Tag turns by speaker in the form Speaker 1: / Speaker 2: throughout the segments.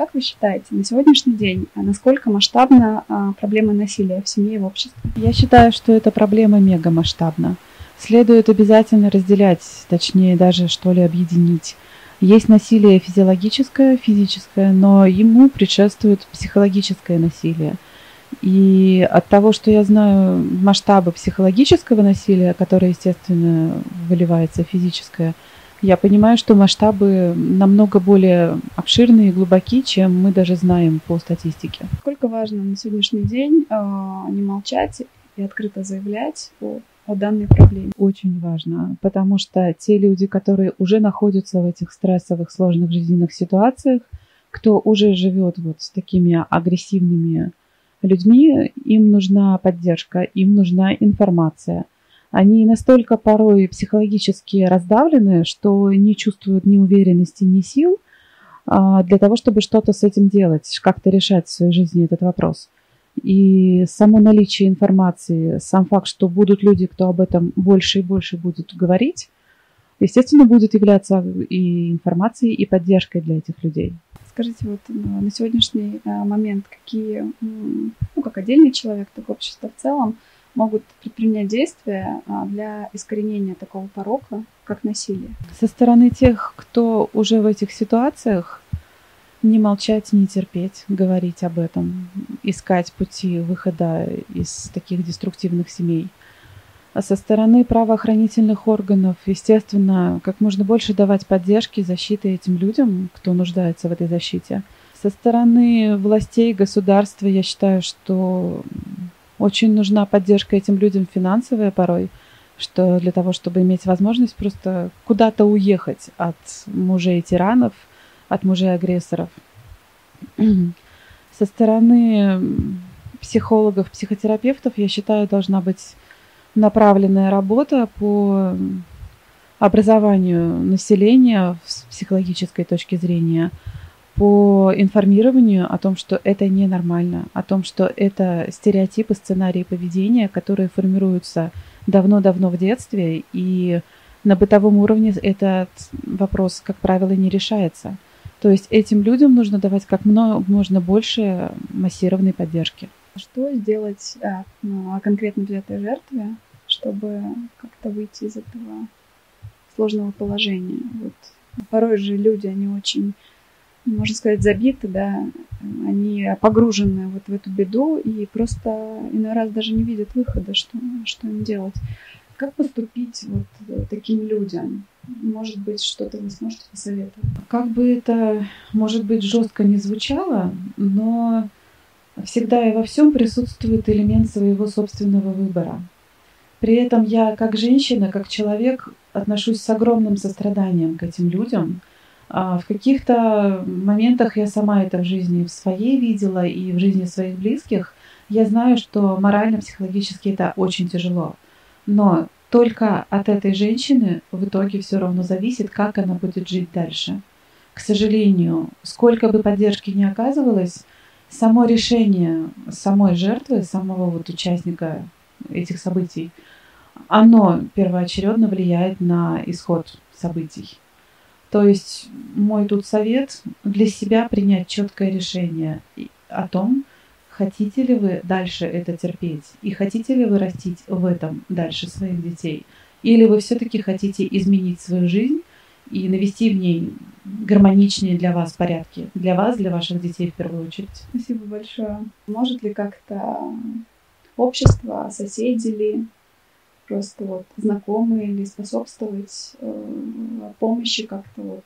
Speaker 1: Как вы считаете, на сегодняшний день, а насколько масштабна а, проблема насилия в семье и в обществе?
Speaker 2: Я считаю, что эта проблема мега масштабна. Следует обязательно разделять, точнее даже что ли объединить. Есть насилие физиологическое, физическое, но ему предшествует психологическое насилие. И от того, что я знаю масштабы психологического насилия, которое, естественно, выливается в физическое, я понимаю, что масштабы намного более обширные и глубоки, чем мы даже знаем по статистике.
Speaker 1: Сколько важно на сегодняшний день э, не молчать и открыто заявлять о, о данной проблеме?
Speaker 2: Очень важно, потому что те люди, которые уже находятся в этих стрессовых, сложных жизненных ситуациях, кто уже живет вот с такими агрессивными людьми, им нужна поддержка, им нужна информация – они настолько порой психологически раздавлены, что не чувствуют ни уверенности, ни сил а, для того, чтобы что-то с этим делать, как-то решать в своей жизни этот вопрос. И само наличие информации, сам факт, что будут люди, кто об этом больше и больше будет говорить, естественно, будет являться и информацией, и поддержкой для этих людей.
Speaker 1: Скажите, вот на сегодняшний а, момент какие, ну, как отдельный человек, так общество в целом, могут предпринять действия а, для искоренения такого порока, как насилие?
Speaker 2: Со стороны тех, кто уже в этих ситуациях, не молчать, не терпеть, говорить об этом, искать пути выхода из таких деструктивных семей. А со стороны правоохранительных органов, естественно, как можно больше давать поддержки, защиты этим людям, кто нуждается в этой защите. Со стороны властей, государства, я считаю, что очень нужна поддержка этим людям финансовая порой, что для того, чтобы иметь возможность просто куда-то уехать от мужей-тиранов, от мужей-агрессоров. Со стороны психологов, психотерапевтов, я считаю, должна быть направленная работа по образованию населения с психологической точки зрения – по информированию о том, что это ненормально, о том, что это стереотипы, сценарии поведения, которые формируются давно-давно в детстве, и на бытовом уровне этот вопрос, как правило, не решается. То есть этим людям нужно давать как можно больше массированной поддержки.
Speaker 1: Что сделать а, ну, а конкретно взятой жертве, чтобы как-то выйти из этого сложного положения? Вот. Порой же люди, они очень можно сказать, забиты, да, они погружены вот в эту беду и просто иной раз даже не видят выхода, что, что им делать. Как поступить вот таким людям? Может быть, что-то вы сможете посоветовать?
Speaker 2: Как бы это, может быть, жестко не звучало, но всегда и во всем присутствует элемент своего собственного выбора. При этом я, как женщина, как человек, отношусь с огромным состраданием к этим людям – в каких-то моментах я сама это в жизни в своей видела и в жизни своих близких. Я знаю, что морально-психологически это очень тяжело. Но только от этой женщины в итоге все равно зависит, как она будет жить дальше. К сожалению, сколько бы поддержки ни оказывалось, само решение самой жертвы, самого вот участника этих событий, оно первоочередно влияет на исход событий. То есть мой тут совет для себя принять четкое решение о том, хотите ли вы дальше это терпеть и хотите ли вы растить в этом дальше своих детей, или вы все-таки хотите изменить свою жизнь и навести в ней гармоничнее для вас порядки, для вас, для ваших детей в первую очередь.
Speaker 1: Спасибо большое. Может ли как-то общество, соседи ли просто вот знакомые или способствовать э, помощи как-то вот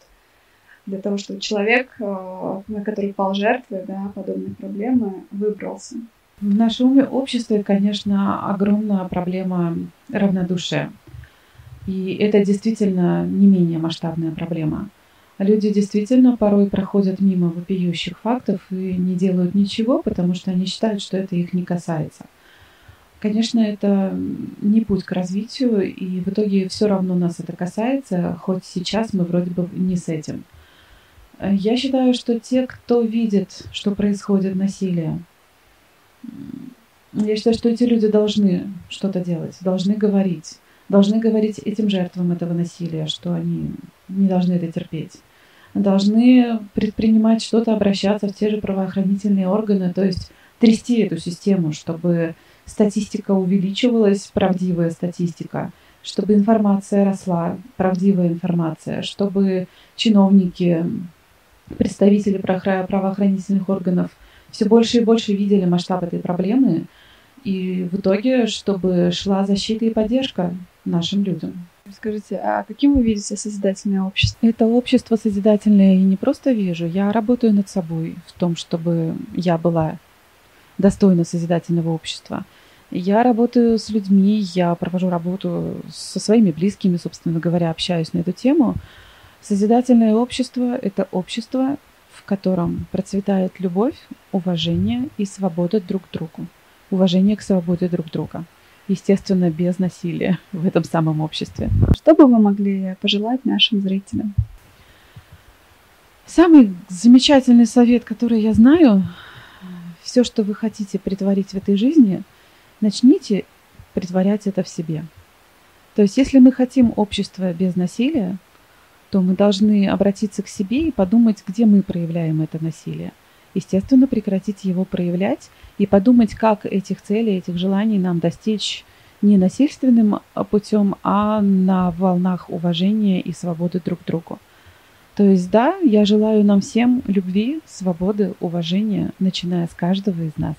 Speaker 1: для того, чтобы человек, э, на который пал жертвой да, подобной проблемы, выбрался.
Speaker 2: В нашем обществе, конечно, огромная проблема равнодушия. И это действительно не менее масштабная проблема. Люди действительно порой проходят мимо вопиющих фактов и не делают ничего, потому что они считают, что это их не касается. Конечно, это не путь к развитию, и в итоге все равно нас это касается, хоть сейчас мы вроде бы не с этим. Я считаю, что те, кто видит, что происходит насилие, я считаю, что эти люди должны что-то делать, должны говорить, должны говорить этим жертвам этого насилия, что они не должны это терпеть. должны предпринимать что-то, обращаться в те же правоохранительные органы, то есть трясти эту систему, чтобы статистика увеличивалась, правдивая статистика, чтобы информация росла, правдивая информация, чтобы чиновники, представители правоохранительных органов все больше и больше видели масштаб этой проблемы, и в итоге, чтобы шла защита и поддержка нашим людям.
Speaker 1: Скажите, а каким вы видите созидательное общество?
Speaker 2: Это общество созидательное я не просто вижу, я работаю над собой в том, чтобы я была достойна созидательного общества. Я работаю с людьми, я провожу работу со своими близкими, собственно говоря, общаюсь на эту тему. Созидательное общество – это общество, в котором процветает любовь, уважение и свобода друг к другу. Уважение к свободе друг друга. Естественно, без насилия в этом самом обществе.
Speaker 1: Что бы вы могли пожелать нашим зрителям?
Speaker 2: Самый замечательный совет, который я знаю, все, что вы хотите притворить в этой жизни, начните притворять это в себе. То есть, если мы хотим общество без насилия, то мы должны обратиться к себе и подумать, где мы проявляем это насилие. Естественно, прекратить его проявлять и подумать, как этих целей, этих желаний нам достичь не насильственным путем, а на волнах уважения и свободы друг к другу. То есть, да, я желаю нам всем любви, свободы, уважения, начиная с каждого из нас.